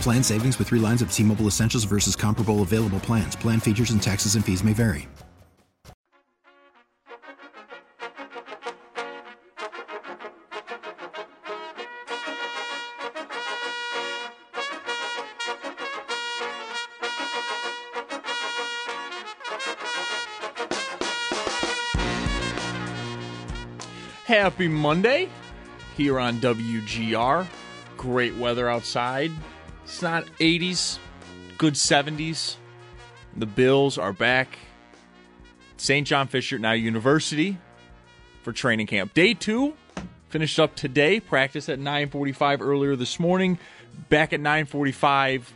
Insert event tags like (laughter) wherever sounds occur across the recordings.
Plan savings with three lines of T Mobile Essentials versus comparable available plans. Plan features and taxes and fees may vary. Happy Monday here on WGR. Great weather outside. It's not 80s, good 70s. The Bills are back. St. John Fisher now University for training camp. Day two finished up today. Practice at 9:45 earlier this morning. Back at 9:45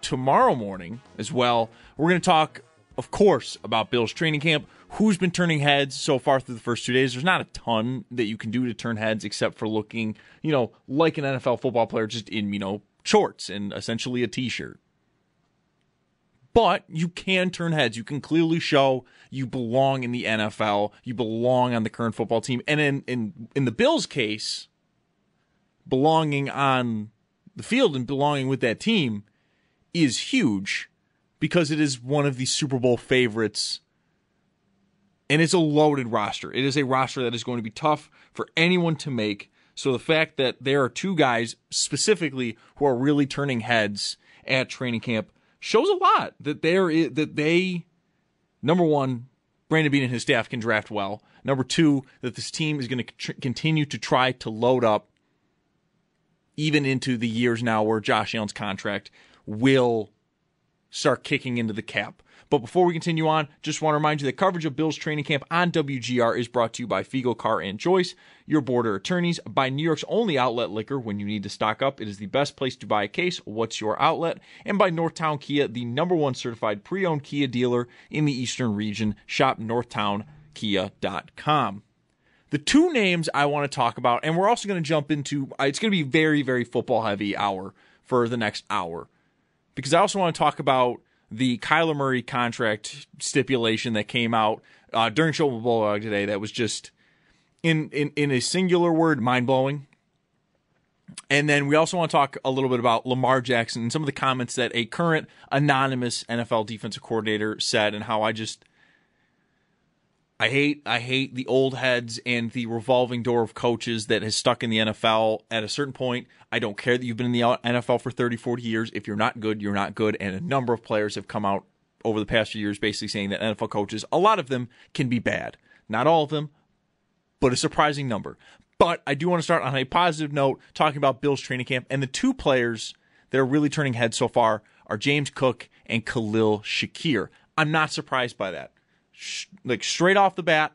tomorrow morning as well. We're going to talk, of course, about Bills training camp. Who's been turning heads so far through the first two days? There's not a ton that you can do to turn heads except for looking, you know, like an NFL football player, just in you know shorts and essentially a t-shirt. But you can turn heads. You can clearly show you belong in the NFL. You belong on the current football team. And in in in the Bills case, belonging on the field and belonging with that team is huge because it is one of the Super Bowl favorites. And it's a loaded roster. It is a roster that is going to be tough for anyone to make. So the fact that there are two guys specifically who are really turning heads at training camp shows a lot that there is, that they number one Brandon Beane and his staff can draft well. Number two, that this team is going to tr- continue to try to load up even into the years now where Josh Allen's contract will start kicking into the cap. But before we continue on, just want to remind you that coverage of Bills training camp on WGR is brought to you by Figo Car and Joyce, your border attorneys, by New York's only outlet liquor. When you need to stock up, it is the best place to buy a case. What's your outlet? And by Northtown Kia, the number one certified pre-owned Kia dealer in the Eastern region. Shop northtownkia.com. The two names I want to talk about, and we're also going to jump into, it's going to be very, very football heavy hour for the next hour. Because I also want to talk about the Kyler Murray contract stipulation that came out uh, during Schopp Bulldog today that was just in, in in a singular word mind blowing. And then we also want to talk a little bit about Lamar Jackson and some of the comments that a current anonymous NFL defensive coordinator said and how I just I hate I hate the old heads and the revolving door of coaches that has stuck in the NFL at a certain point. I don't care that you've been in the NFL for 30, 40 years. If you're not good, you're not good. And a number of players have come out over the past few years basically saying that NFL coaches, a lot of them can be bad. Not all of them, but a surprising number. But I do want to start on a positive note talking about Bill's training camp and the two players that are really turning heads so far are James Cook and Khalil Shakir. I'm not surprised by that like straight off the bat,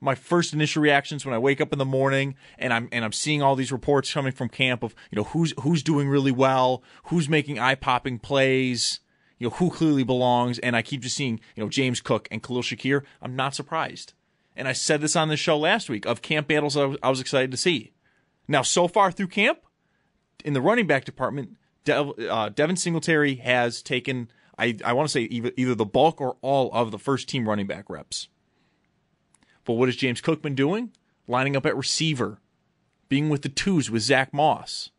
my first initial reactions when I wake up in the morning and I'm and I'm seeing all these reports coming from camp of you know who's who's doing really well, who's making eye popping plays, you know who clearly belongs, and I keep just seeing you know James Cook and Khalil Shakir. I'm not surprised, and I said this on the show last week of camp battles I was, was excited to see. Now so far through camp, in the running back department, Dev, uh, Devin Singletary has taken I, I want to say either, either the bulk or all of the first team running back reps. But what has James Cook been doing? Lining up at receiver, being with the twos with Zach Moss.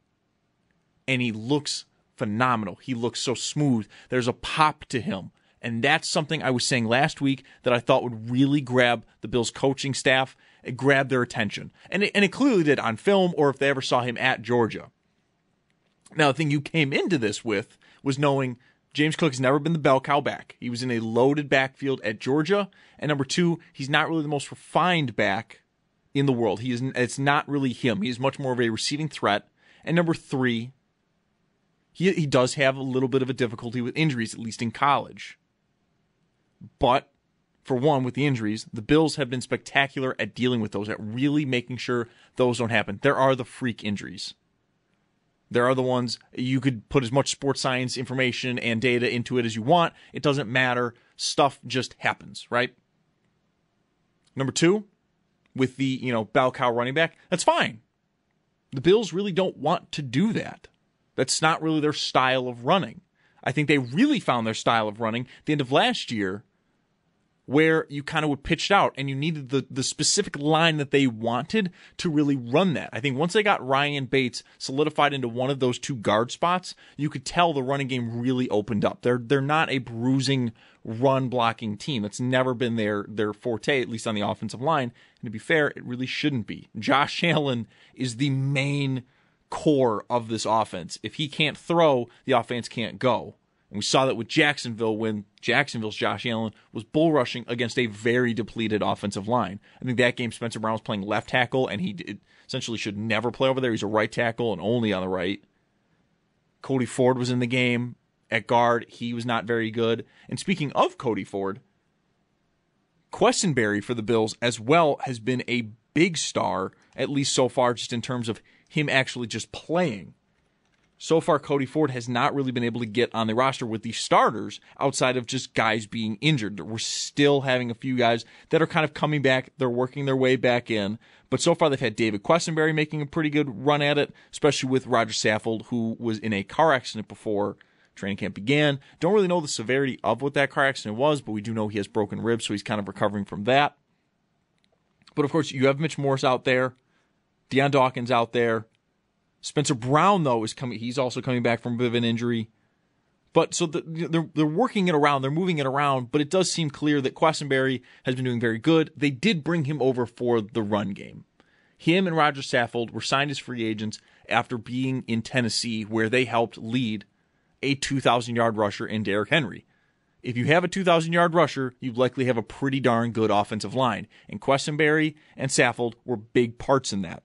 And he looks phenomenal. He looks so smooth. There's a pop to him. And that's something I was saying last week that I thought would really grab the Bills coaching staff and grab their attention. And it, and it clearly did on film or if they ever saw him at Georgia. Now, the thing you came into this with was knowing James Cook has never been the bell cow back. He was in a loaded backfield at Georgia, and number two, he's not really the most refined back in the world. He is. It's not really him. He's much more of a receiving threat. And number three, he he does have a little bit of a difficulty with injuries, at least in college. But for one, with the injuries, the Bills have been spectacular at dealing with those, at really making sure those don't happen. There are the freak injuries. There are the ones you could put as much sports science information and data into it as you want. It doesn't matter. Stuff just happens, right? Number two, with the, you know, bell cow running back, that's fine. The Bills really don't want to do that. That's not really their style of running. I think they really found their style of running the end of last year where you kind of would pitch it out and you needed the, the specific line that they wanted to really run that. I think once they got Ryan Bates solidified into one of those two guard spots, you could tell the running game really opened up. They're they're not a bruising run blocking team. That's never been their their forte, at least on the offensive line. And to be fair, it really shouldn't be. Josh (laughs) Allen is the main core of this offense. If he can't throw, the offense can't go. And we saw that with Jacksonville when Jacksonville's Josh Allen was bull rushing against a very depleted offensive line. I think that game Spencer Brown was playing left tackle, and he essentially should never play over there. He's a right tackle and only on the right. Cody Ford was in the game at guard. He was not very good. And speaking of Cody Ford, Quessenberry for the Bills as well has been a big star, at least so far, just in terms of him actually just playing so far Cody Ford has not really been able to get on the roster with the starters outside of just guys being injured. We're still having a few guys that are kind of coming back. They're working their way back in. But so far they've had David Quessenberry making a pretty good run at it, especially with Roger Saffold, who was in a car accident before training camp began. Don't really know the severity of what that car accident was, but we do know he has broken ribs, so he's kind of recovering from that. But of course, you have Mitch Morse out there, Dion Dawkins out there. Spencer Brown, though, is coming. He's also coming back from a bit of an injury. But so the, they're they're working it around, they're moving it around. But it does seem clear that Quessenberry has been doing very good. They did bring him over for the run game. Him and Roger Saffold were signed as free agents after being in Tennessee, where they helped lead a 2,000 yard rusher in Derrick Henry. If you have a 2,000 yard rusher, you likely have a pretty darn good offensive line. And Quessenberry and Saffold were big parts in that.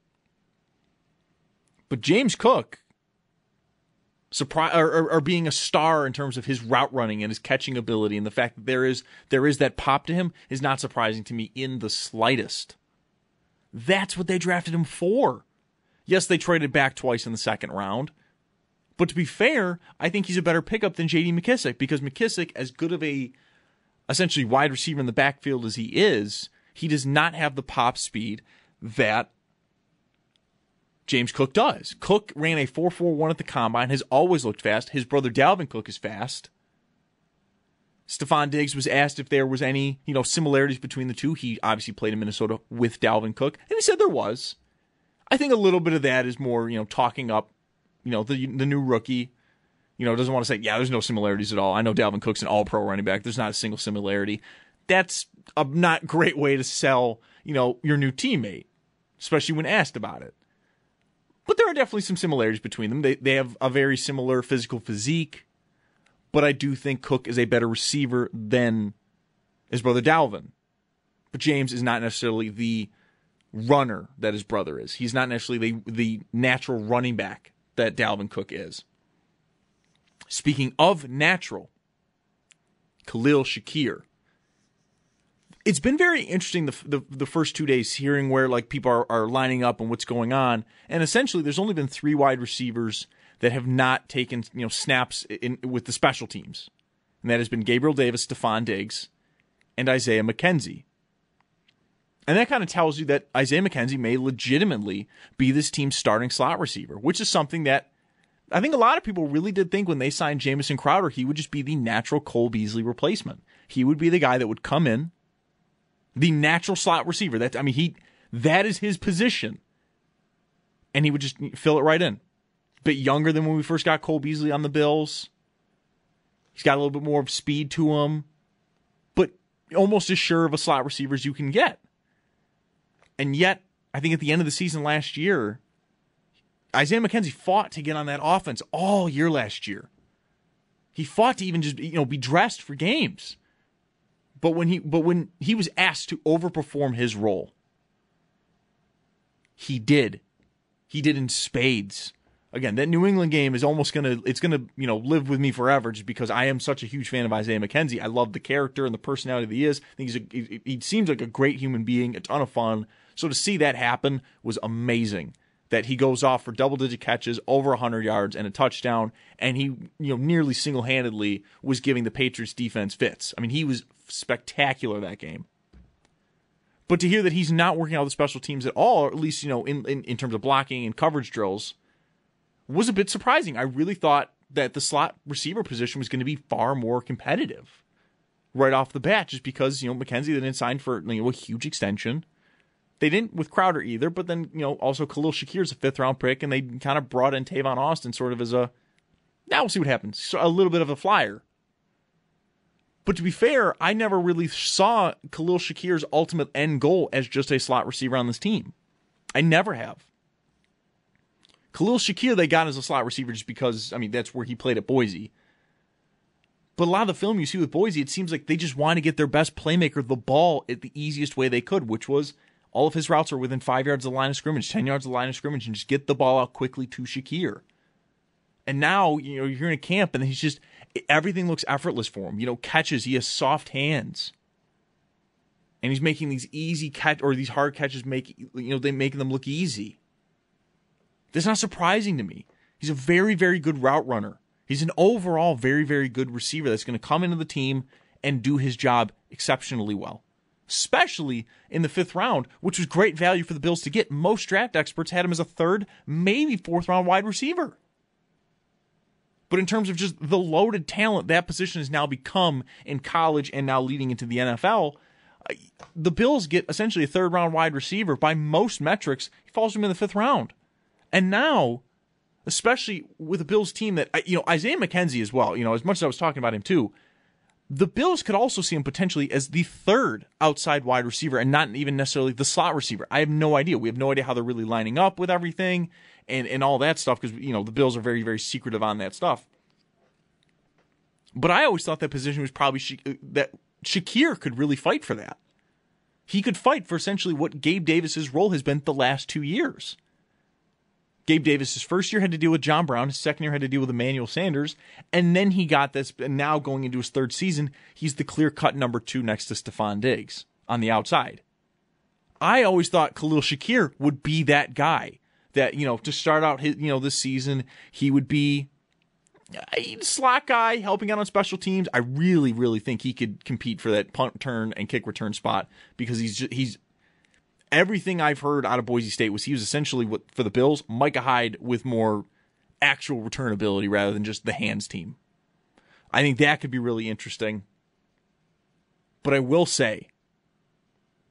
But James Cook, surprise or, being a star in terms of his route running and his catching ability, and the fact that there is there is that pop to him is not surprising to me in the slightest. That's what they drafted him for. Yes, they traded back twice in the second round. But to be fair, I think he's a better pickup than J.D. McKissic because McKissic, as good of a essentially wide receiver in the backfield as he is, he does not have the pop speed that James Cook does. Cook ran a 4.41 at the combine, has always looked fast. His brother Dalvin Cook is fast. Stefon Diggs was asked if there was any, you know, similarities between the two. He obviously played in Minnesota with Dalvin Cook, and he said there was. I think a little bit of that is more, you know, talking up, you know, the the new rookie. You know, doesn't want to say, yeah, there's no similarities at all. I know Dalvin Cook's an all-pro running back. There's not a single similarity. That's a not great way to sell, you know, your new teammate, especially when asked about it. But there are definitely some similarities between them. They they have a very similar physical physique, but I do think Cook is a better receiver than his brother Dalvin. But James is not necessarily the runner that his brother is. He's not necessarily the the natural running back that Dalvin Cook is. Speaking of natural, Khalil Shakir it's been very interesting the, the, the first two days hearing where like people are, are lining up and what's going on and essentially there's only been three wide receivers that have not taken you know snaps in with the special teams and that has been Gabriel Davis, Stefon Diggs, and Isaiah McKenzie. And that kind of tells you that Isaiah McKenzie may legitimately be this team's starting slot receiver, which is something that I think a lot of people really did think when they signed Jamison Crowder, he would just be the natural Cole Beasley replacement. He would be the guy that would come in, the natural slot receiver. That I mean, he that is his position, and he would just fill it right in. Bit younger than when we first got Cole Beasley on the Bills. He's got a little bit more of speed to him, but almost as sure of a slot receiver as you can get. And yet, I think at the end of the season last year, Isaiah McKenzie fought to get on that offense all year last year. He fought to even just you know be dressed for games. But when he but when he was asked to overperform his role, he did. He did in spades. Again, that New England game is almost gonna it's gonna, you know, live with me forever just because I am such a huge fan of Isaiah McKenzie. I love the character and the personality that he is. I think he's a, he, he seems like a great human being, a ton of fun. So to see that happen was amazing that he goes off for double digit catches, over 100 yards, and a touchdown. And he, you know, nearly single handedly was giving the Patriots defense fits. I mean, he was spectacular that game. But to hear that he's not working out the special teams at all, or at least, you know, in, in, in terms of blocking and coverage drills, was a bit surprising. I really thought that the slot receiver position was going to be far more competitive right off the bat, just because, you know, McKenzie didn't sign for you know, a huge extension they didn't with Crowder either, but then, you know, also Khalil Shakir's a fifth round pick, and they kind of brought in Tavon Austin sort of as a, now we'll see what happens, so a little bit of a flyer. But to be fair, I never really saw Khalil Shakir's ultimate end goal as just a slot receiver on this team. I never have. Khalil Shakir, they got as a slot receiver just because, I mean, that's where he played at Boise. But a lot of the film you see with Boise, it seems like they just want to get their best playmaker the ball at the easiest way they could, which was all of his routes are within five yards of the line of scrimmage, 10 yards of the line of scrimmage, and just get the ball out quickly to Shakir. And now, you know, you're in a camp and he's just, everything looks effortless for him. You know, catches, he has soft hands. And he's making these easy catch, or these hard catches make, you know, they make them look easy. That's not surprising to me. He's a very, very good route runner. He's an overall very, very good receiver that's going to come into the team and do his job exceptionally well especially in the fifth round, which was great value for the Bills to get. Most draft experts had him as a third, maybe fourth round wide receiver. But in terms of just the loaded talent that position has now become in college and now leading into the NFL, the Bills get essentially a third round wide receiver. By most metrics, he falls to him in the fifth round. And now, especially with the Bills team that, you know, Isaiah McKenzie as well, you know, as much as I was talking about him too, the Bills could also see him potentially as the third outside wide receiver and not even necessarily the slot receiver. I have no idea. We have no idea how they're really lining up with everything and, and all that stuff because, you know, the Bills are very, very secretive on that stuff. But I always thought that position was probably Sha- uh, that Shakir could really fight for that. He could fight for essentially what Gabe Davis's role has been the last two years. Gabe Davis, his first year had to deal with John Brown. His second year had to deal with Emmanuel Sanders. And then he got this, and now going into his third season, he's the clear cut number two next to Stefon Diggs on the outside. I always thought Khalil Shakir would be that guy that, you know, to start out his, you know, this season, he would be a slot guy helping out on special teams. I really, really think he could compete for that punt turn and kick return spot because he's just, he's everything I've heard out of Boise State was he was essentially what for the Bills, Micah Hyde with more actual return ability rather than just the hands team. I think that could be really interesting. But I will say,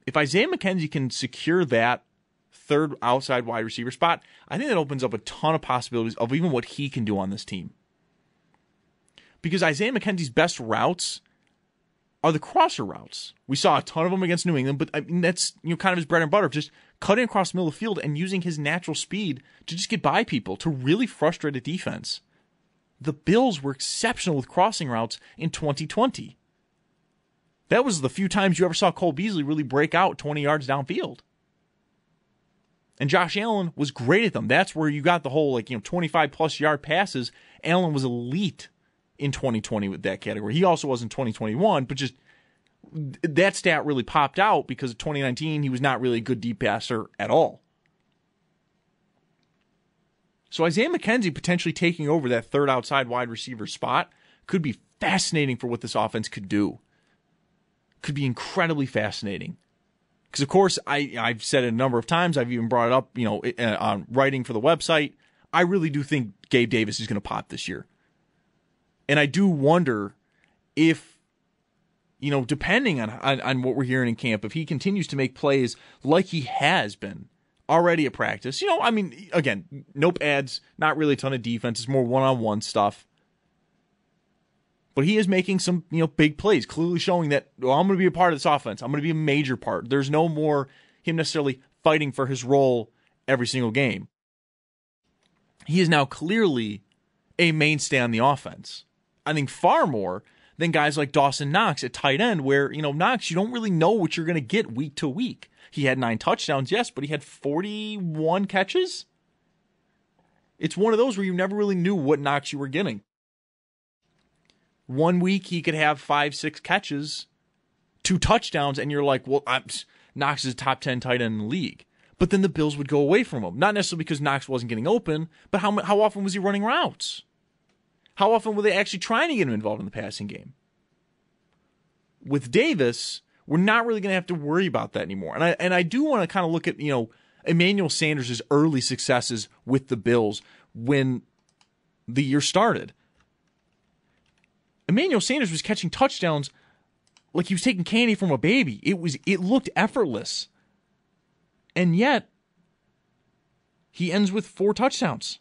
if Isaiah McKenzie can secure that third outside wide receiver spot, I think that opens up a ton of possibilities of even what he can do on this team. Because Isaiah McKenzie's best routes are the crosser routes. We saw a ton of them against New England, but I mean, that's you know kind of his bread and butter, just cutting across the middle of the field and using his natural speed to just get by people to really frustrate a defense. The Bills were exceptional with crossing routes in 2020. That was the few times you ever saw Cole Beasley really break out 20 yards downfield. And Josh Allen was great at them. That's where you got the whole like, you know, 25 plus yard passes. Allen was elite in 2020 with that category. He also was in 2021, but just that stat really popped out because of 2019 he was not really a good deep passer at all. So Isaiah McKenzie potentially taking over that third outside wide receiver spot could be fascinating for what this offense could do. Could be incredibly fascinating. Because of course I I've said it a number of times. I've even brought it up, you know, uh, on writing for the website. I really do think Gabe Davis is going to pop this year. And I do wonder if, you know, depending on, on, on what we're hearing in camp, if he continues to make plays like he has been already at practice, you know, I mean, again, no pads, not really a ton of defense. It's more one on one stuff. But he is making some, you know, big plays, clearly showing that well, I'm going to be a part of this offense. I'm going to be a major part. There's no more him necessarily fighting for his role every single game. he is now clearly a mainstay on the offense. I think far more than guys like Dawson Knox at tight end, where, you know, Knox, you don't really know what you're going to get week to week. He had nine touchdowns, yes, but he had 41 catches. It's one of those where you never really knew what Knox you were getting. One week he could have five, six catches, two touchdowns, and you're like, well, I'm, Knox is a top 10 tight end in the league. But then the Bills would go away from him. Not necessarily because Knox wasn't getting open, but how, how often was he running routes? How often were they actually trying to get him involved in the passing game? With Davis, we're not really going to have to worry about that anymore. And I and I do want to kind of look at, you know, Emmanuel Sanders' early successes with the Bills when the year started. Emmanuel Sanders was catching touchdowns like he was taking candy from a baby. It was it looked effortless. And yet he ends with four touchdowns.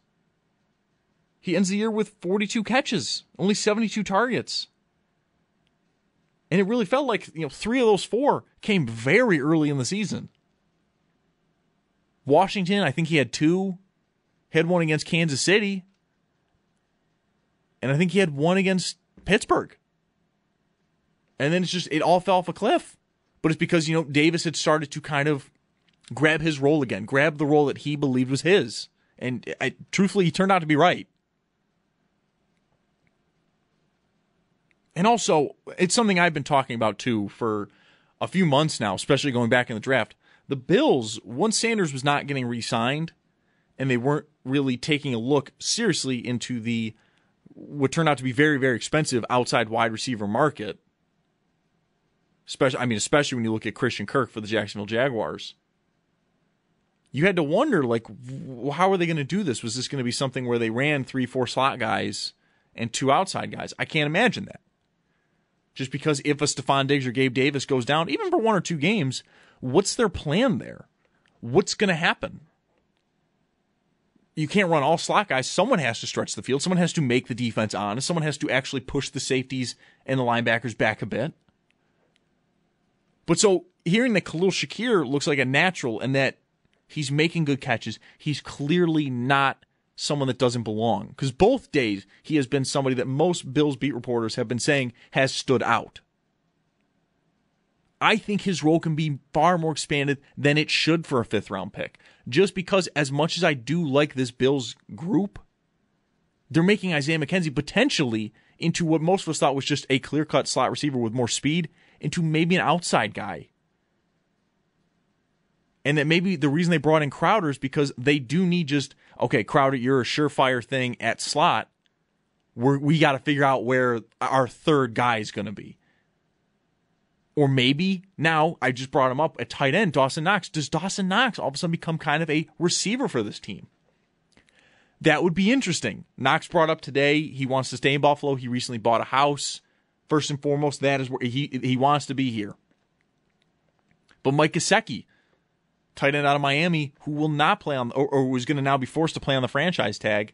He ends the year with 42 catches, only 72 targets. And it really felt like, you know, three of those four came very early in the season. Washington, I think he had two. Had one against Kansas City. And I think he had one against Pittsburgh. And then it's just, it all fell off a cliff. But it's because, you know, Davis had started to kind of grab his role again, grab the role that he believed was his. And I, truthfully, he turned out to be right. And also, it's something I've been talking about too for a few months now, especially going back in the draft. The Bills, once Sanders was not getting re signed and they weren't really taking a look seriously into the what turned out to be very, very expensive outside wide receiver market. Especially, I mean, especially when you look at Christian Kirk for the Jacksonville Jaguars. You had to wonder, like, how are they going to do this? Was this going to be something where they ran three, four slot guys and two outside guys? I can't imagine that. Just because if a Stefon Diggs or Gabe Davis goes down, even for one or two games, what's their plan there? What's going to happen? You can't run all slot guys. Someone has to stretch the field. Someone has to make the defense honest. Someone has to actually push the safeties and the linebackers back a bit. But so hearing that Khalil Shakir looks like a natural and that he's making good catches, he's clearly not someone that doesn't belong. Because both days he has been somebody that most Bills beat reporters have been saying has stood out. I think his role can be far more expanded than it should for a fifth round pick. Just because, as much as I do like this Bills group, they're making Isaiah McKenzie potentially into what most of us thought was just a clear cut slot receiver with more speed into maybe an outside guy and that maybe the reason they brought in Crowder is because they do need just okay, Crowder, you're a surefire thing at slot. We're, we got to figure out where our third guy is going to be. Or maybe now I just brought him up at tight end, Dawson Knox. Does Dawson Knox all of a sudden become kind of a receiver for this team? That would be interesting. Knox brought up today he wants to stay in Buffalo. He recently bought a house. First and foremost, that is where he he wants to be here. But Mike Gesicki, tight end out of Miami who will not play on or, or was going to now be forced to play on the franchise tag.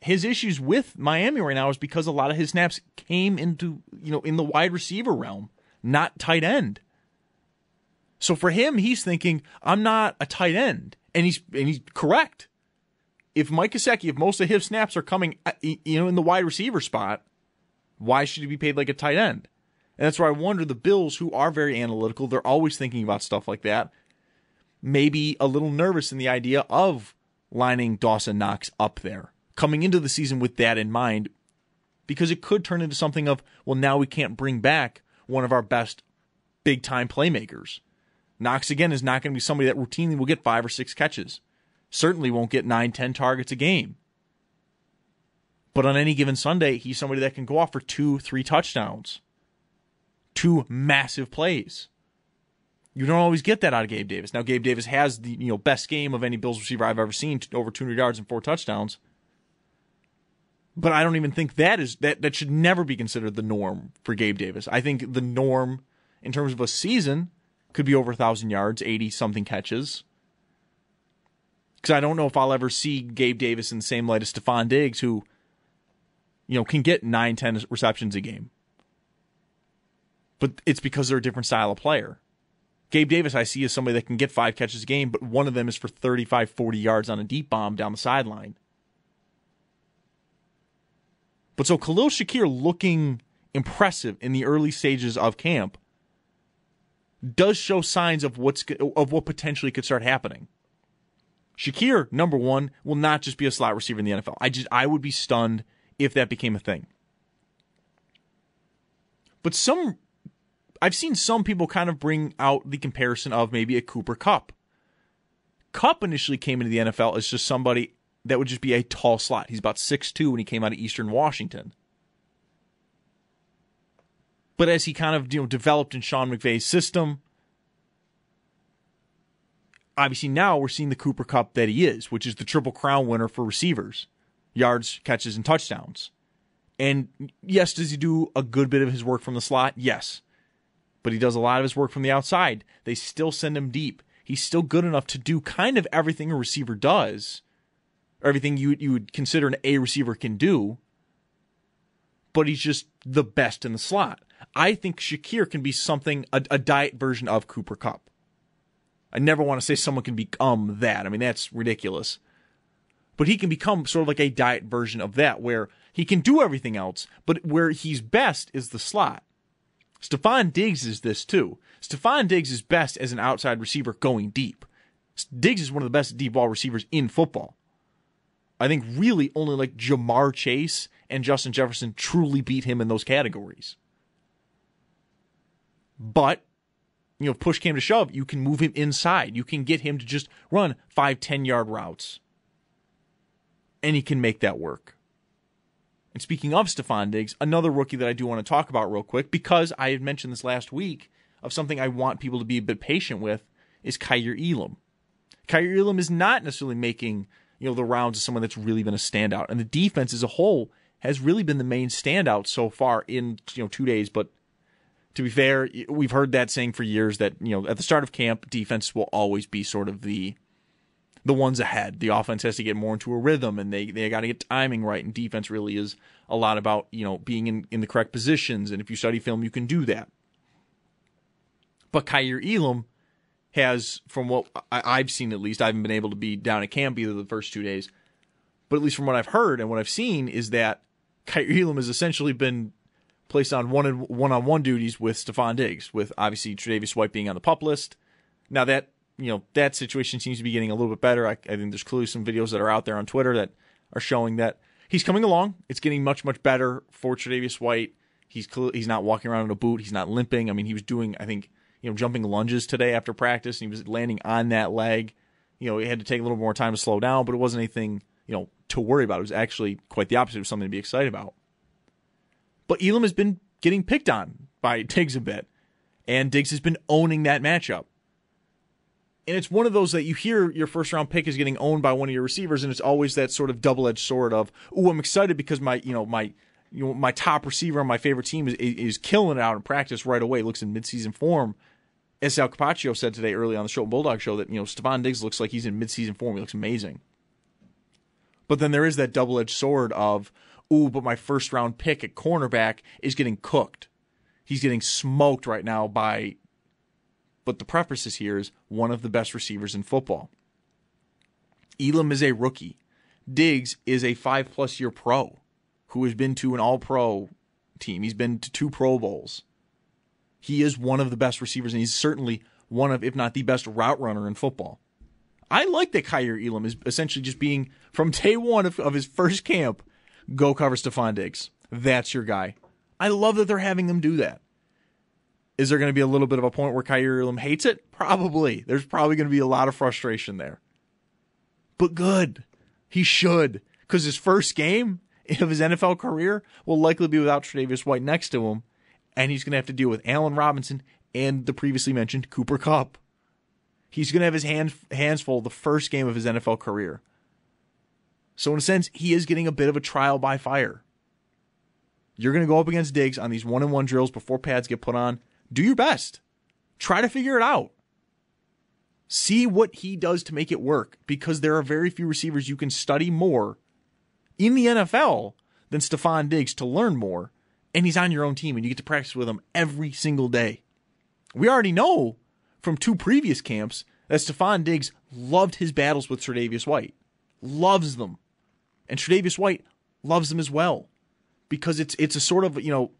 His issues with Miami right now is because a lot of his snaps came into, you know, in the wide receiver realm, not tight end. So for him, he's thinking, I'm not a tight end. And he's and he's correct. If Mike Gesicki, if most of his snaps are coming uh, you know in the wide receiver spot, why should he be paid like a tight end? And that's where I wonder the Bills, who are very analytical, they're always thinking about stuff like that maybe a little nervous in the idea of lining Dawson Knox up there, coming into the season with that in mind, because it could turn into something of, well, now we can't bring back one of our best big time playmakers. Knox, again, is not going to be somebody that routinely will get five or six catches. Certainly won't get nine, ten targets a game. But on any given Sunday, he's somebody that can go off for two, three touchdowns, two massive plays. You don't always get that out of Gabe Davis. Now, Gabe Davis has the you know best game of any Bills receiver I've ever seen, over 200 yards and four touchdowns. But I don't even think that is that that should never be considered the norm for Gabe Davis. I think the norm in terms of a season could be over 1,000 yards, 80 something catches. Because I don't know if I'll ever see Gabe Davis in the same light as Stefon Diggs, who, you know, can get 9, 10 receptions a game. But it's because they're a different style of player. Gabe Davis, I see is somebody that can get five catches a game, but one of them is for 35, 40 yards on a deep bomb down the sideline. But so Khalil Shakir looking impressive in the early stages of camp does show signs of what's of what potentially could start happening. Shakir, number one, will not just be a slot receiver in the NFL. I just I would be stunned if that became a thing. But some I've seen some people kind of bring out the comparison of maybe a Cooper Kupp. Kupp initially came into the NFL as just somebody that would just be a tall slot. He's about 6'2 when he came out of Eastern Washington. But as he kind of you know developed in Sean McVay's system, obviously now we're seeing the Cooper Kupp that he is, which is the triple crown winner for receivers, yards, catches, and touchdowns. And yes, does he do a good bit of his work from the slot? Yes. But he does a lot of his work from the outside. They still send him deep. He's still good enough to do kind of everything a receiver does, or everything you you would consider an A receiver can do. But he's just the best in the slot. I think Shakir can be something, a, a diet version of Cooper Kupp. I never want to say someone can become that. I mean, that's ridiculous. But he can become sort of like a diet version of that, where he can do everything else, but where he's best is the slot. Stefon Diggs is this too. Stefon Diggs is best as an outside receiver going deep. Diggs is one of the best deep ball receivers in football. I think really only like Ja'Marr Chase and Justin Jefferson truly beat him in those categories. But, you know, push came to shove, you can move him inside. You can get him to just run five, 10 yard routes. And he can make that work. And speaking of Stefon Diggs, another rookie that I do want to talk about real quick, because I had mentioned this last week of something I want people to be a bit patient with, is Kaiir Elam. Kaiir Elam is not necessarily making, you know, the rounds of someone that's really been a standout. And the defense as a whole has really been the main standout so far in, you know, two days, but to be fair, we've heard that saying for years that you know at the start of camp, defense will always be sort of the the ones ahead. The offense has to get more into a rhythm, and they they got to get timing right. And defense really is a lot about you know being in in the correct positions. And if you study film, you can do that. But Kaiir Elam has, from what I've seen at least, I haven't been able to be down at camp either the first two days, but at least from what I've heard and what I've seen is that Kaiir Elam has essentially been placed on one one on one duties with Stefon Diggs, with obviously Tre'Davious White being on the pup list. Now that you know that situation seems to be getting a little bit better. I, I think there's clearly some videos that are out there on Twitter that are showing that he's coming along. It's getting much much better for Tre'Davious White. He's he's not walking around in a boot. He's not limping. I mean, he was doing I think you know jumping lunges today after practice, and he was landing on that leg. You know, he had to take a little more time to slow down, but it wasn't anything you know to worry about. It was actually quite the opposite. It was something to be excited about. But Elam has been getting picked on by Diggs a bit, and Diggs has been owning that matchup. And it's one of those that you hear your first round pick is getting owned by one of your receivers, and it's always that sort of double edged sword of, oh, I'm excited because my, you know, my, you know, my top receiver on my favorite team is, is killing it out in practice right away. Looks in midseason form. As Sal Capaccio said today early on the show, Bulldog Show, that you know Stefon Diggs looks like he's in midseason form. He looks amazing. But then there is that double edged sword of, ooh, but my first round pick at cornerback is getting cooked. He's getting smoked right now by, but the preface here is one of the best receivers in football. Elam is a rookie. Diggs is a five plus year pro who has been to an all pro team. He's been to two Pro Bowls. He is one of the best receivers, and he's certainly one of, if not the best route runner in football. I like that Kaiir Elam is essentially just being, from day one of, of his first camp, go cover Stefon Diggs. That's your guy. I love that they're having them do that. Is there going to be a little bit of a point where Kaiir Elam hates it? Probably. There's probably going to be a lot of frustration there. But good. He should. Because his first game of his NFL career will likely be without Tre'Davious White next to him. And he's going to have to deal with Allen Robinson and the previously mentioned Cooper Kupp. He's going to have his hands, hands full the first game of his NFL career. So, in a sense, he is getting a bit of a trial by fire. You're going to go up against Diggs on these one on one drills before pads get put on. Do your best. Try to figure it out. See what he does to make it work because there are very few receivers you can study more in the NFL than Stefon Diggs to learn more. And he's on your own team and you get to practice with him every single day. We already know from two previous camps that Stefon Diggs loved his battles with Tre'Davious White. Loves them. And Tre'Davious White loves them as well. because it's it's a sort of you know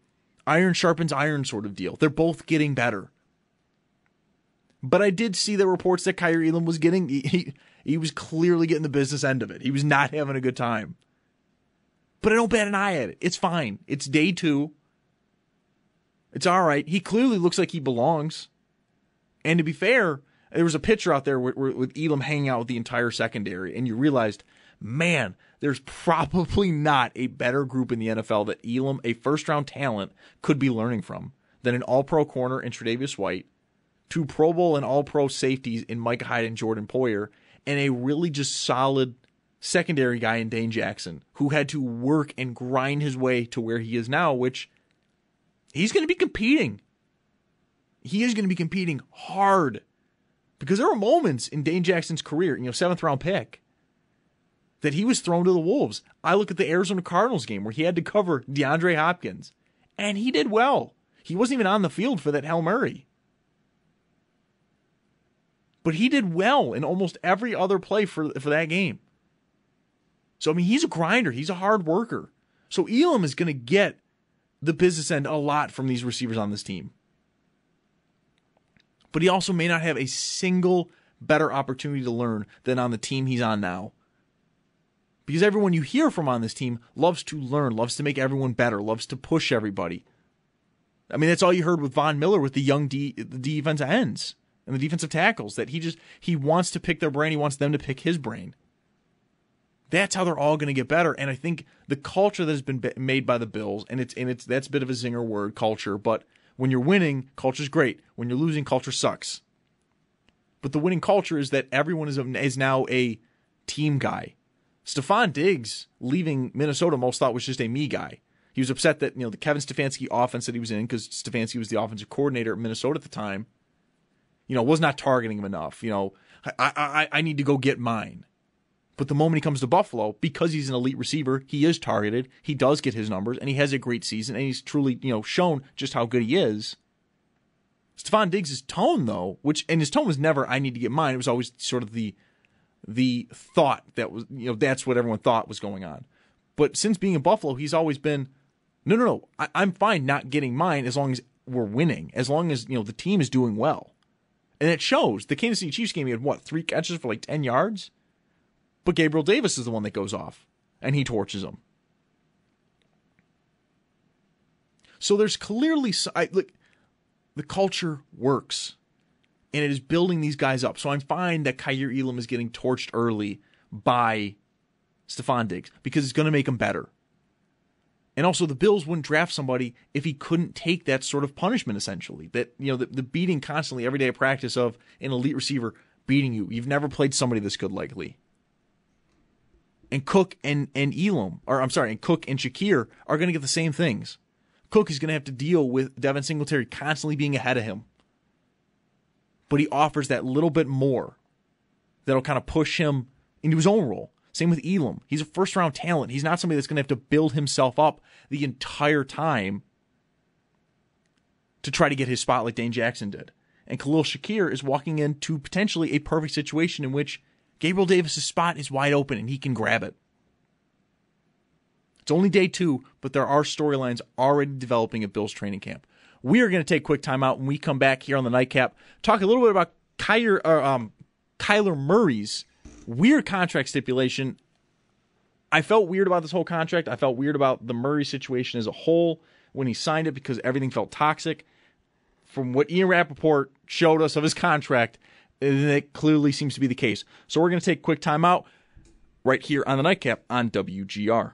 iron sharpens iron sort of deal. They're both getting better. But I did see the reports that Kaiir Elam was getting he he was clearly getting the business end of it. He was not having a good time. But I don't bat an eye at it. It's fine. It's day two. It's all right. He clearly looks like he belongs. And to be fair, there was a picture out there with, with Elam hanging out with the entire secondary, and you realized, man, there's probably not a better group in the NFL that Elam, a first round talent, could be learning from than an all pro corner in Tre'Davious White, two Pro Bowl and all pro safeties in Micah Hyde and Jordan Poyer, and a really just solid secondary guy in Dane Jackson, who had to work and grind his way to where he is now, which he's going to be competing. He is going to be competing hard because there were moments in Dane Jackson's career, you know, seventh round pick, that he was thrown to the Wolves. I look at the Arizona Cardinals game where he had to cover DeAndre Hopkins, and he did well. He wasn't even on the field for that Hail Mary. But he did well in almost every other play for, for that game. So, I mean, he's a grinder, he's a hard worker. So, Elam is going to get the business end a lot from these receivers on this team. But he also may not have a single better opportunity to learn than on the team he's on now. Because everyone you hear from on this team loves to learn, loves to make everyone better, loves to push everybody. I mean, that's all you heard with Von Miller with the young D, the defensive ends and the defensive tackles that he just he wants to pick their brain, he wants them to pick his brain. That's how they're all going to get better. And I think the culture that has been made by the Bills, and it's and it's that's a bit of a zinger word, culture. But when you're winning, culture's great. When you're losing, culture sucks. But the winning culture is that everyone is a, is now a team guy. Stefon Diggs leaving Minnesota, most thought was just a me guy. He was upset that you know the Kevin Stefanski offense that he was in because Stefanski was the offensive coordinator at Minnesota at the time. You know, was not targeting him enough. You know, I I I need to go get mine. But the moment he comes to Buffalo, because he's an elite receiver, he is targeted. He does get his numbers, and he has a great season, and he's truly, you know, shown just how good he is. Stefon Diggs' tone, though, which and his tone was never "I need to get mine." It was always sort of the the thought that was, you know, that's what everyone thought was going on. But since being in Buffalo, he's always been, no, no, no, I, I'm fine not getting mine as long as we're winning, as long as you know the team is doing well, and it shows. The Kansas City Chiefs game, he had what three catches for like ten yards but Gabriel Davis is the one that goes off and he torches them. So there's clearly I, look, the culture works, and it is building these guys up. So I'm fine that Kaiir Elam is getting torched early by Stefon Diggs because it's going to make him better. And also, the Bills wouldn't draft somebody if he couldn't take that sort of punishment. Essentially, that you know, the, the beating constantly every day of practice of an elite receiver beating you. You've never played somebody this good, likely and Cook and, and Elam, or I'm sorry, and Cook and Shakir are going to get the same things. Cook is going to have to deal with Devin Singletary constantly being ahead of him. But he offers that little bit more that'll kind of push him into his own role. Same with Elam. He's a first round talent. He's not somebody that's going to have to build himself up the entire time to try to get his spot like Dane Jackson did. And Khalil Shakir is walking into potentially a perfect situation in which Gabriel Davis's spot is wide open and he can grab it. It's only day two, but there are storylines already developing at Bill's training camp. We are going to take quick time out when we come back here on the nightcap. Talk a little bit about Kyler, uh, um, Kyler Murray's weird contract stipulation. I felt weird about this whole contract. I felt weird about the Murray situation as a whole when he signed it because everything felt toxic. From what Ian Rapoport showed us of his contract, that clearly seems to be the case. So we're going to take quick time out right here on the nightcap on WGR.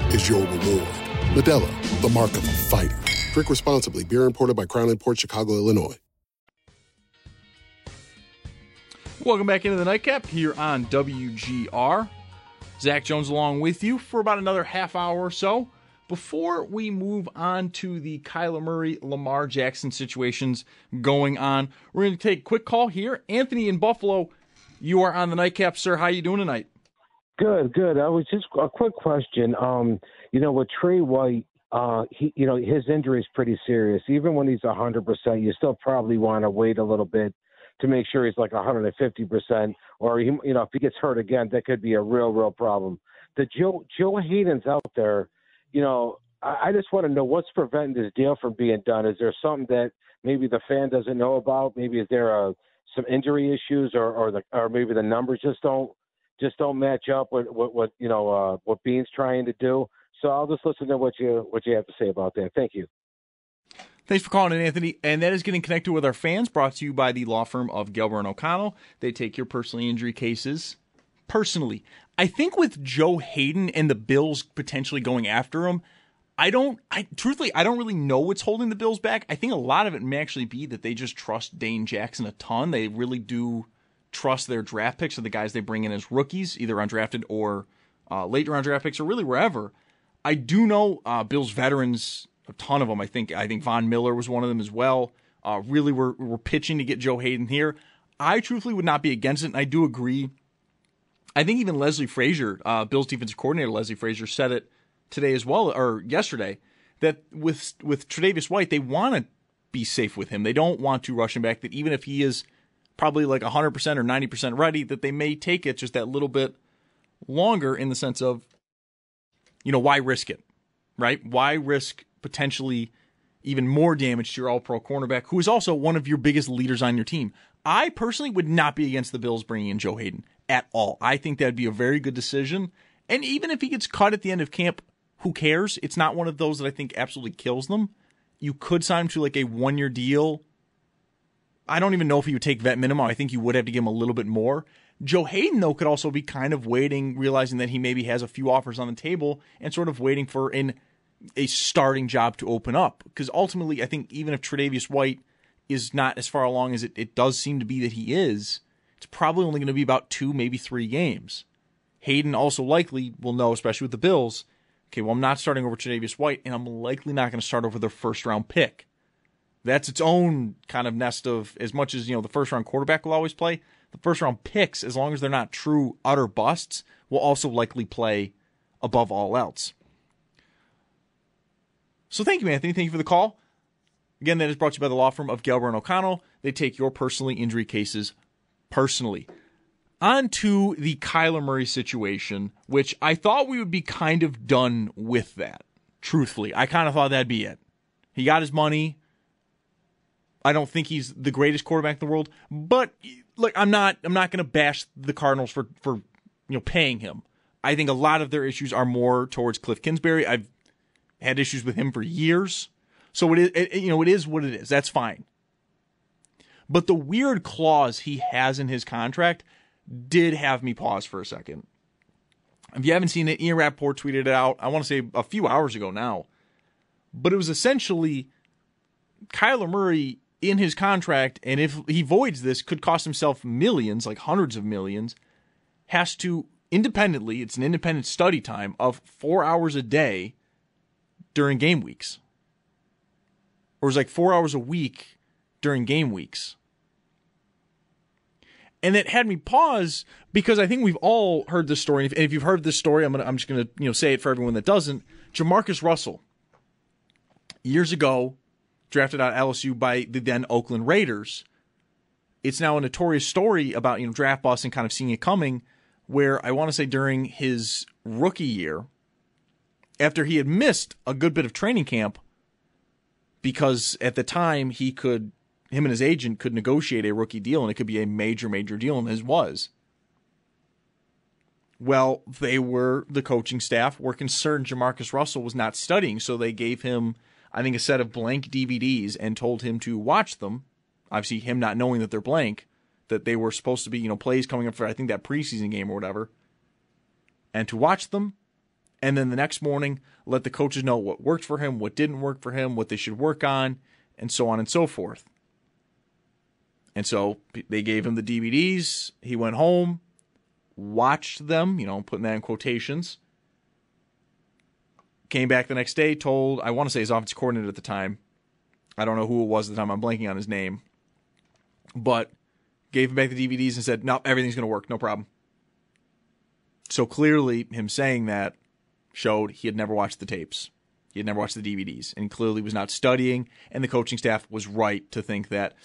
is your reward. Modelo, the mark of a fighter. Drink responsibly. Beer imported by Crown Port Chicago, Illinois. Welcome back into the nightcap here on WGR. Zach Jones along with you for about another half hour or so. Before we move on to the Kyler Murray, Lamar Jackson situations going on, we're going to take a quick call here. Anthony in Buffalo, you are on the nightcap, sir. How you doing tonight? Good, good. I was just a quick question. Um, you know, with Tre White, uh, he, you know, his injury is pretty serious. Even when he's hundred percent, you still probably want to wait a little bit to make sure he's like 150 percent, or he, you know, if he gets hurt again, that could be a real, real problem. The Joe Joe Haden's out there, you know. I, I just want to know what's preventing this deal from being done. Is there something that maybe the fan doesn't know about? Maybe is there a some injury issues, or or the or maybe the numbers just don't just don't match up with what, what you know uh, what Beane's trying to do. So I'll just listen to what you what you have to say about that. Thank you. Thanks for calling in, Anthony. And that is getting connected with our fans, brought to you by the law firm of Gelber and O'Connell. They take your personal injury cases personally. I think with Joe Haden and the Bills potentially going after him, I don't. I truthfully, I don't really know what's holding the Bills back. I think a lot of it may actually be that they just trust Dane Jackson a ton. They really do trust their draft picks or the guys they bring in as rookies, either undrafted or uh, late round draft picks, or really wherever. I do know uh, Bills veterans, a ton of them. I think I think Von Miller was one of them as well. Uh, really, were were pitching to get Joe Haden here. I truthfully would not be against it, and I do agree. I think even Leslie Frazier, uh, Bills defensive coordinator Leslie Frazier, said it today as well, or yesterday, that with with Tre'Davious White, they want to be safe with him. They don't want to rush him back. That even if he is probably like 100% or 90% ready, that they may take it just that little bit longer in the sense of, you know, why risk it, right? Why risk potentially even more damage to your all pro cornerback, who is also one of your biggest leaders on your team? I personally would not be against the Bills bringing in Joe haden at all. I think that'd be a very good decision. And even if he gets cut at the end of camp, who cares? It's not one of those that I think absolutely kills them. You could sign him to like a one year deal I don't even know if he would take vet minimum. I think you would have to give him a little bit more. Joe Haden, though, could also be kind of waiting, realizing that he maybe has a few offers on the table and sort of waiting for an a starting job to open up. Because ultimately, I think even if Tre'Davious White is not as far along as it, it does seem to be that he is, it's probably only going to be about two, maybe three games. Haden also likely will know, especially with the Bills, okay, well, I'm not starting over Tre'Davious White, and I'm likely not going to start over their first round pick that's its own kind of nest of as much as you know the first round quarterback will always play the first round picks as long as they're not true utter busts will also likely play above all else. So thank you anthony. Thank you for the call. Again that is brought to you by the law firm of gelber and o'connell. They take your personally injury cases personally. On to the kyler murray situation which i thought we would be kind of done with that truthfully. I kind of thought that'd be it. He got his money I don't think he's the greatest quarterback in the world, but look, I'm not I'm not going to bash the Cardinals for for you know paying him. I think a lot of their issues are more towards Cliff Kingsbury. I've had issues with him for years, so it is it, you know it is what it is. That's fine. But the weird clause he has in his contract did have me pause for a second. If you haven't seen it, Ian Rapoport tweeted it out. I want to say a few hours ago now, but it was essentially Kyler Murray in his contract, and if he voids this, could cost himself millions, like hundreds of millions, has to independently, it's an independent study time of four hours a day during game weeks. Or it's like four hours a week during game weeks. And it had me pause because I think we've all heard this story. And if, if you've heard this story, I'm gonna I'm just gonna you know say it for everyone that doesn't. Jamarcus Russell, years ago, drafted out of LSU by the then Oakland Raiders. It's now a notorious story about you know draft bust and kind of seeing it coming. Where I want to say during his rookie year, after he had missed a good bit of training camp, because at the time he could him and his agent could negotiate a rookie deal and it could be a major, major deal, and his was. Well, they were, the coaching staff were concerned Jamarcus Russell was not studying, so they gave him, I think, a set of blank DVDs and told him to watch them. Obviously, him not knowing that they're blank, that they were supposed to be, you know, plays coming up for, I think, that preseason game or whatever, and to watch them. And then the next morning, let the coaches know what worked for him, what didn't work for him, what they should work on, and so on and so forth. And so they gave him the DVDs. He went home, watched them, you know, putting that in quotations. Came back the next day, told, I want to say his offensive coordinator at the time. I don't know who it was at the time. I'm blanking on his name. But gave him back the DVDs and said, no, everything's going to work. No problem. So clearly, him saying that showed he had never watched the tapes. He had never watched the DVDs and clearly was not studying. And the coaching staff was right to think that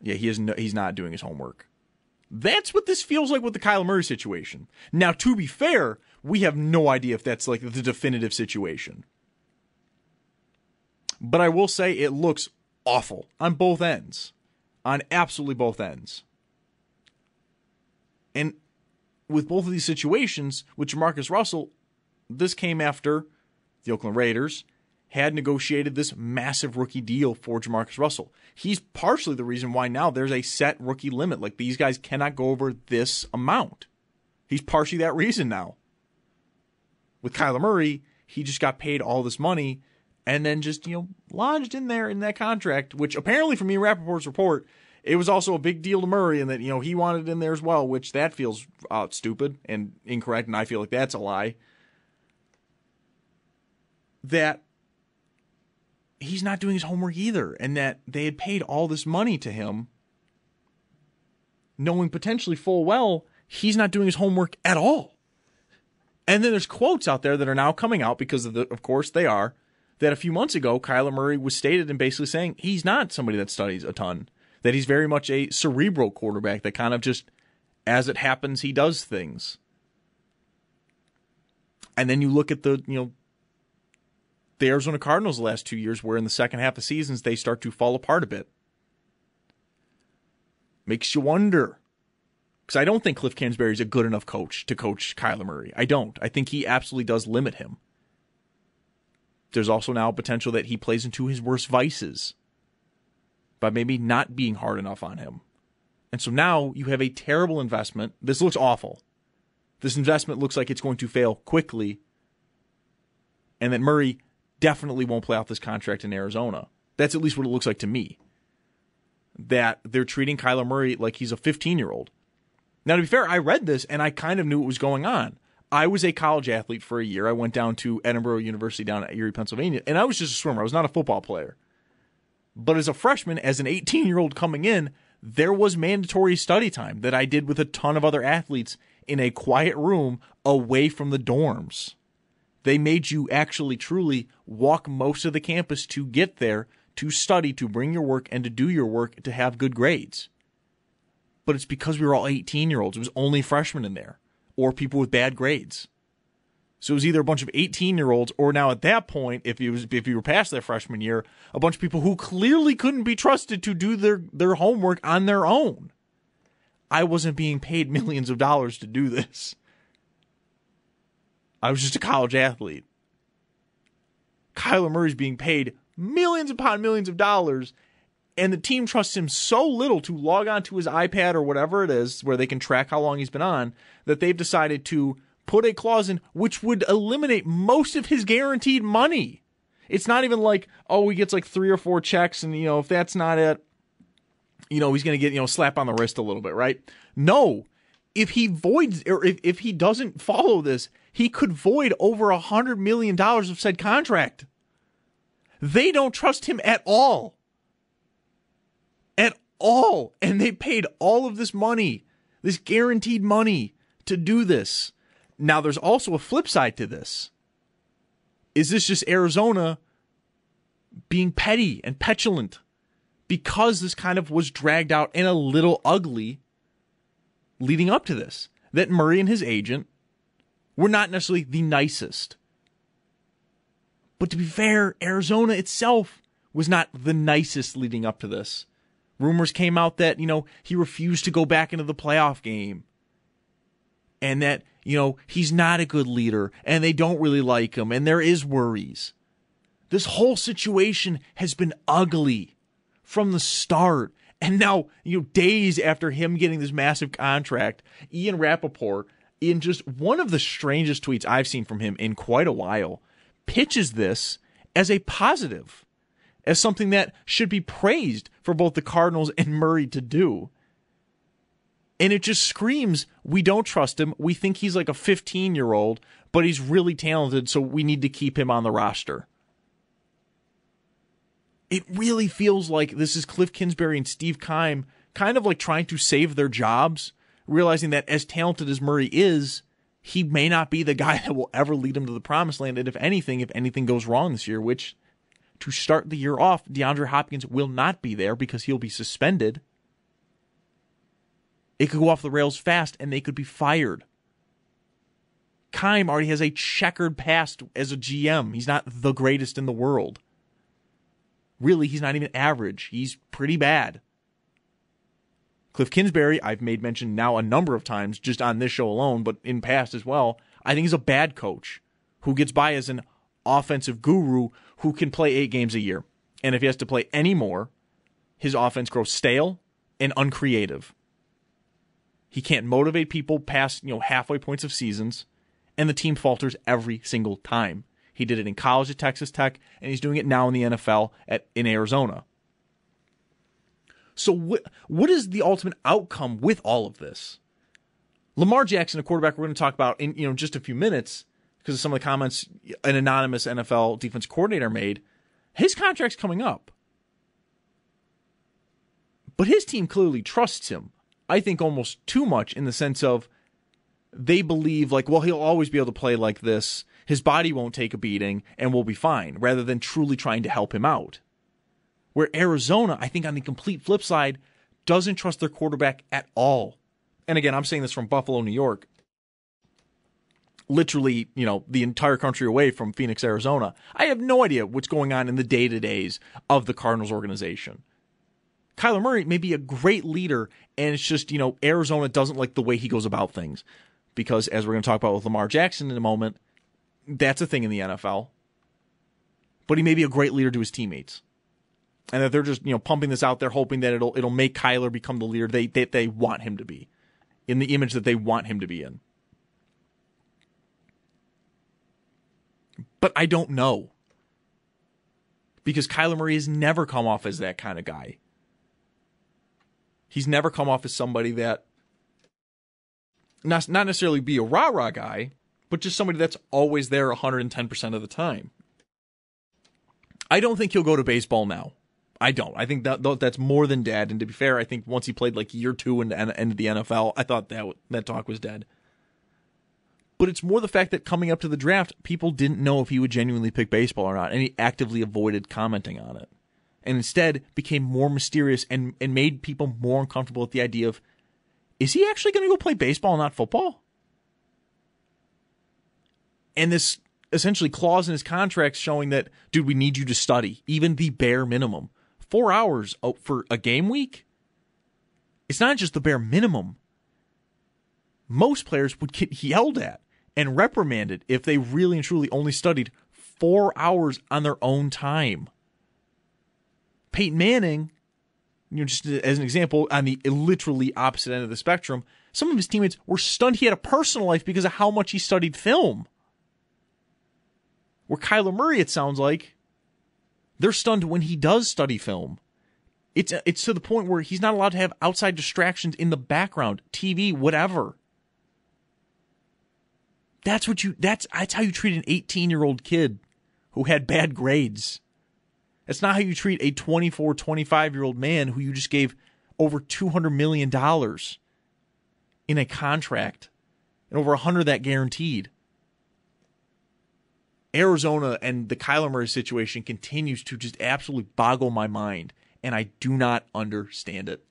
yeah, he is no, he's not doing his homework. That's what this feels like with the Kyler Murray situation. Now, to be fair, we have no idea if that's like the definitive situation. But I will say it looks awful on both ends. On absolutely both ends. And with both of these situations, with Jamarcus Russell, this came after the Oakland Raiders had negotiated this massive rookie deal for Jamarcus Russell. He's partially the reason why now there's a set rookie limit. Like these guys cannot go over this amount. He's partially that reason now. With Kyler Murray, he just got paid all this money and then just, you know, lodged in there in that contract, which apparently from me Rapoport's report, it was also a big deal to Murray and that, you know, he wanted in there as well, which that feels uh, stupid and incorrect. And I feel like that's a lie. That he's not doing his homework either, and that they had paid all this money to him, knowing potentially full well he's not doing his homework at all. And then there's quotes out there that are now coming out because of the, of course they are, that a few months ago Kyler Murray was stated and basically saying he's not somebody that studies a ton, that he's very much a cerebral quarterback that kind of just, as it happens, he does things. And then you look at the, you know, the Arizona Cardinals the last two years, where in the second half of seasons they start to fall apart a bit. Makes you wonder. Because I don't think Cliff Kingsbury is a good enough coach to coach Kyler Murray. I don't. I think he absolutely does limit him. There's also now potential that he plays into his worst vices by maybe not being hard enough on him. And so now you have a terrible investment. This looks awful. This investment looks like it's going to fail quickly. And that Murray definitely won't play out this contract in Arizona. That's at least what it looks like to me. That they're treating Kyler Murray like he's a 15 year old. Now, to be fair, I read this and I kind of knew what was going on. I was a college athlete for a year. I went down to Edinboro University down at Erie, Pennsylvania, and I was just a swimmer. I was not a football player. But as a freshman, as an 18 year old coming in, there was mandatory study time that I did with a ton of other athletes in a quiet room away from the dorms. They made you actually truly walk most of the campus to get there, to study, to bring your work, and to do your work to have good grades. But it's because we were all 18 year olds. It was only freshmen in there or people with bad grades. So it was either a bunch of 18 year olds or now at that point, if you was if you were past their freshman year, a bunch of people who clearly couldn't be trusted to do their, their homework on their own. I wasn't being paid (laughs) millions of dollars to do this. I was just a college athlete. Kyler Murray's being paid millions upon millions of dollars, and the team trusts him so little to log onto his iPad or whatever it is where they can track how long he's been on that they've decided to put a clause in which would eliminate most of his guaranteed money. It's not even like, oh, he gets like three or four checks, and you know, if that's not it, you know, he's gonna get, you know, slap on the wrist a little bit, right? No. If he voids or if, if he doesn't follow this, he could void over a hundred million dollars of said contract. They don't trust him at all. At all, and they paid all of this money, this guaranteed money to do this. Now, there's also a flip side to this. Is this just Arizona being petty and petulant because this kind of was dragged out and a little ugly leading up to this? That Murray and his agent were not necessarily the nicest. But to be fair, Arizona itself was not the nicest leading up to this. Rumors came out that, you know, he refused to go back into the playoff game. And that you know, he's not a good leader and they don't really like him and there is worries. This whole situation has been ugly from the start. And now, you know, days after him getting this massive contract, Ian Rapoport, in just one of the strangest tweets I've seen from him in quite a while, pitches this as a positive, as something that should be praised for both the Cardinals and Murray to do. And it just screams, we don't trust him. We think he's like a 15 year old, but he's really talented, so we need to keep him on the roster. It really feels like this is Cliff Kingsbury and Steve Keim kind of like trying to save their jobs, realizing that as talented as Murray is, he may not be the guy (laughs) that will ever lead him to the promised land. And if anything, if anything goes wrong this year, which to start the year off, DeAndre Hopkins will not be there because he'll be suspended it could go off the rails fast and they could be fired. Keim already has a checkered past as a GM. He's not the greatest in the world. Really, he's not even average. He's pretty bad. Cliff Kingsbury, I've made mention now a number of times just on this show alone, but in past as well. I think he's a bad coach who gets by as an offensive guru who can play eight games a year. And if he has to play any more, his offense grows stale and uncreative. He can't motivate people past, you know, halfway points of seasons, and the team falters every single time. He did it in college at Texas Tech, and he's doing it now in the NFL at in Arizona. So what what is the ultimate outcome with all of this? Lamar Jackson, a quarterback we're going to talk about in you know just a few minutes because of some of the comments an anonymous NFL defense coordinator made. His contract's coming up. But his team clearly trusts him. I think almost too much in the sense of they believe like, well, he'll always be able to play like this. His body won't take a beating and we'll be fine, rather than truly trying to help him out. Where Arizona, I think on the complete flip side, doesn't trust their quarterback at all. And again, I'm saying this from Buffalo, New York. Literally, you know, the entire country away from Phoenix, Arizona. I have no idea what's going on in the day to days of the Cardinals organization. Kyler Murray may be a great leader, and it's just, you know, Arizona doesn't like the way he goes about things. Because as we're going to talk about with Lamar Jackson in a moment, that's a thing in the NFL. But he may be a great leader to his teammates. And that they're just, you know, pumping this out there, hoping that it'll it'll make Kyler become the leader they, they they want him to be. In the image that they want him to be in. But I don't know. Because Kyler Murray has never come off as that kind of guy. He's never come off as somebody that not not necessarily be a rah rah guy, but just somebody that's always there 110% of the time. I don't think he'll go to baseball now. I don't. I think that that's more than dead. And to be fair, I think once he played like year two and the end of the NFL, I thought that that talk was dead. But it's more the fact that coming up to the draft, people didn't know if he would genuinely pick baseball or not, and he actively avoided commenting on it and instead became more mysterious and, and made people more uncomfortable with the idea of is he actually going to go play baseball, not football? And this essentially clause in his contract showing that, dude, we need you to study, even the bare minimum. Four hours oh, for a game week? It's not just the bare minimum. Most players would get yelled at and reprimanded if they really and truly only studied four hours on their own time. Peyton Manning, you know, just as an example, on the literally opposite end of the spectrum, some of his teammates were stunned he had a personal life because of how much he studied film. Where Kyler Murray, it sounds like, they're stunned when he does study film. It's it's to the point where he's not allowed to have outside distractions in the background, TV, whatever. That's what you that's that's how you treat an 18-year-old kid who had bad grades. That's not how you treat a 24, 25 year old man who you just gave over $200 million in a contract and over 100 that guaranteed. Arizona and the Kyler Murray situation continues to just absolutely boggle my mind, and I do not understand it.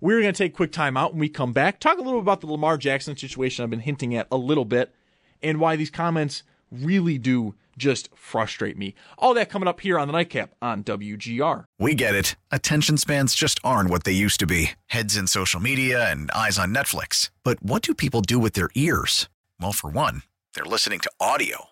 We're going to take a quick time out when we come back, talk a little about the Lamar Jackson situation I've been hinting at a little bit, and why these comments really do just frustrate me. All that coming up here on the Nightcap on WGR. We get it. Attention spans just aren't what they used to be heads in social media and eyes on Netflix. But what do people do with their ears? Well, for one, they're listening to audio.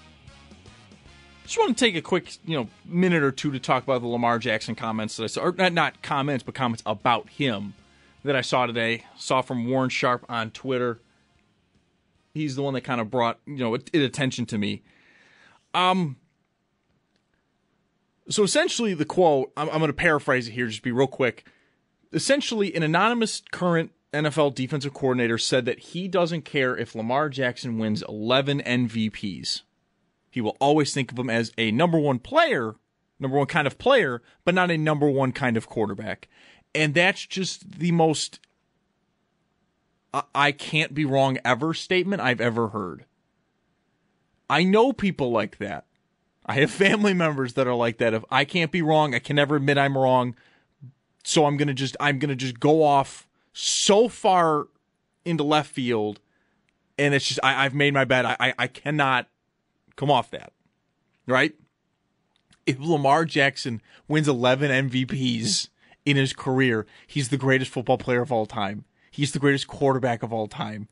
Just want to take a quick, you know, minute or two to talk about the Lamar Jackson comments that I saw, or not, not comments, but comments about him that I saw today. Saw from Warren Sharp on Twitter. He's the one that kind of brought, you know, it, it attention to me. Um, so essentially, the quote, I'm, I'm going to paraphrase it here, just be real quick. Essentially, an anonymous current NFL defensive coordinator said that he doesn't care if Lamar Jackson wins 11 MVPs. He will always think of him as a number one player, number one kind of player, but not a number one kind of quarterback. And that's just the most I can't be wrong ever statement I've ever heard. I know people like that. I have family members that are like that. If I can't be wrong, I can never admit I'm wrong. So I'm gonna just I'm gonna just go off so far into left field, and it's just I, have made my bet. I, I I cannot come off that, right? If Lamar Jackson wins 11 MVPs in his career, he's the greatest football player of all time. He's the greatest quarterback of all time.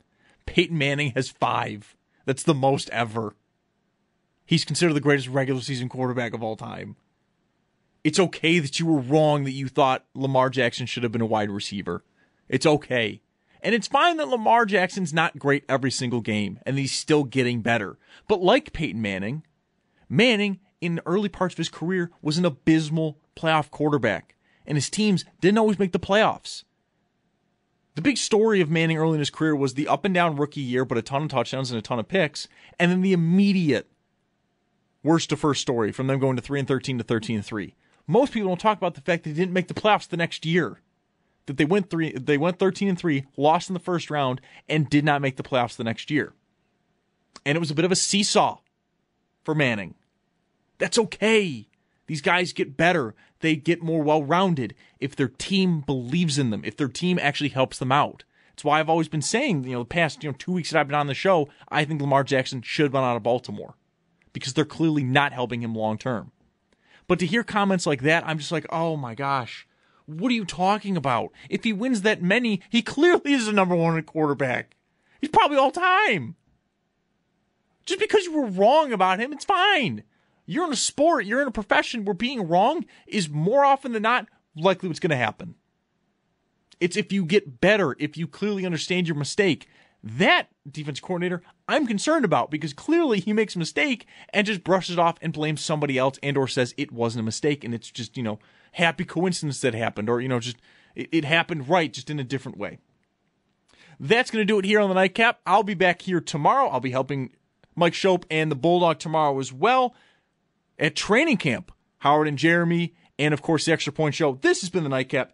Peyton Manning has five. That's the most ever. He's considered the greatest regular season quarterback of all time. It's okay that you were wrong that you thought Lamar Jackson should have been a wide receiver. It's okay. And it's fine that Lamar Jackson's not great every single game and he's still getting better. But like Peyton Manning, Manning in the early parts of his career was an abysmal playoff quarterback and his teams didn't always make the playoffs. The big story of Manning early in his career was the up and down rookie year, but a ton of touchdowns and a ton of picks, and then the immediate worst to first story from them going to 3 and 13 to 13 and 3. Most people don't talk about the fact that they didn't make the playoffs the next year. That they went 3 they went 13 and 3, lost in the first round and did not make the playoffs the next year. And it was a bit of a seesaw for Manning. That's okay. These guys get better. They get more well-rounded if their team believes in them, if their team actually helps them out. That's why I've always been saying, you know, the past, you know, 2 weeks that I've been on the show, I think Lamar Jackson should been out of Baltimore because they're clearly not helping him long term. But to hear comments like that, I'm just like, oh my gosh, what are you talking about? If he wins that many, he clearly is the number one quarterback. He's probably all time. Just because you were wrong about him, it's fine. You're in a sport, you're in a profession where being wrong is more often than not likely what's going to happen. It's if you get better, if you clearly understand your mistake, that defense coordinator I'm concerned about because clearly he makes a mistake and just brushes it off and blames somebody else and or says it wasn't a mistake and it's just, you know, happy coincidence that happened or, you know, just it, it happened right, just in a different way. That's going to do it here on the nightcap. I'll be back here tomorrow. I'll be helping Mike Schopp and the Bulldog tomorrow as well at training camp. Howard and Jeremy, and of course the Extra Point Show. This has been the nightcap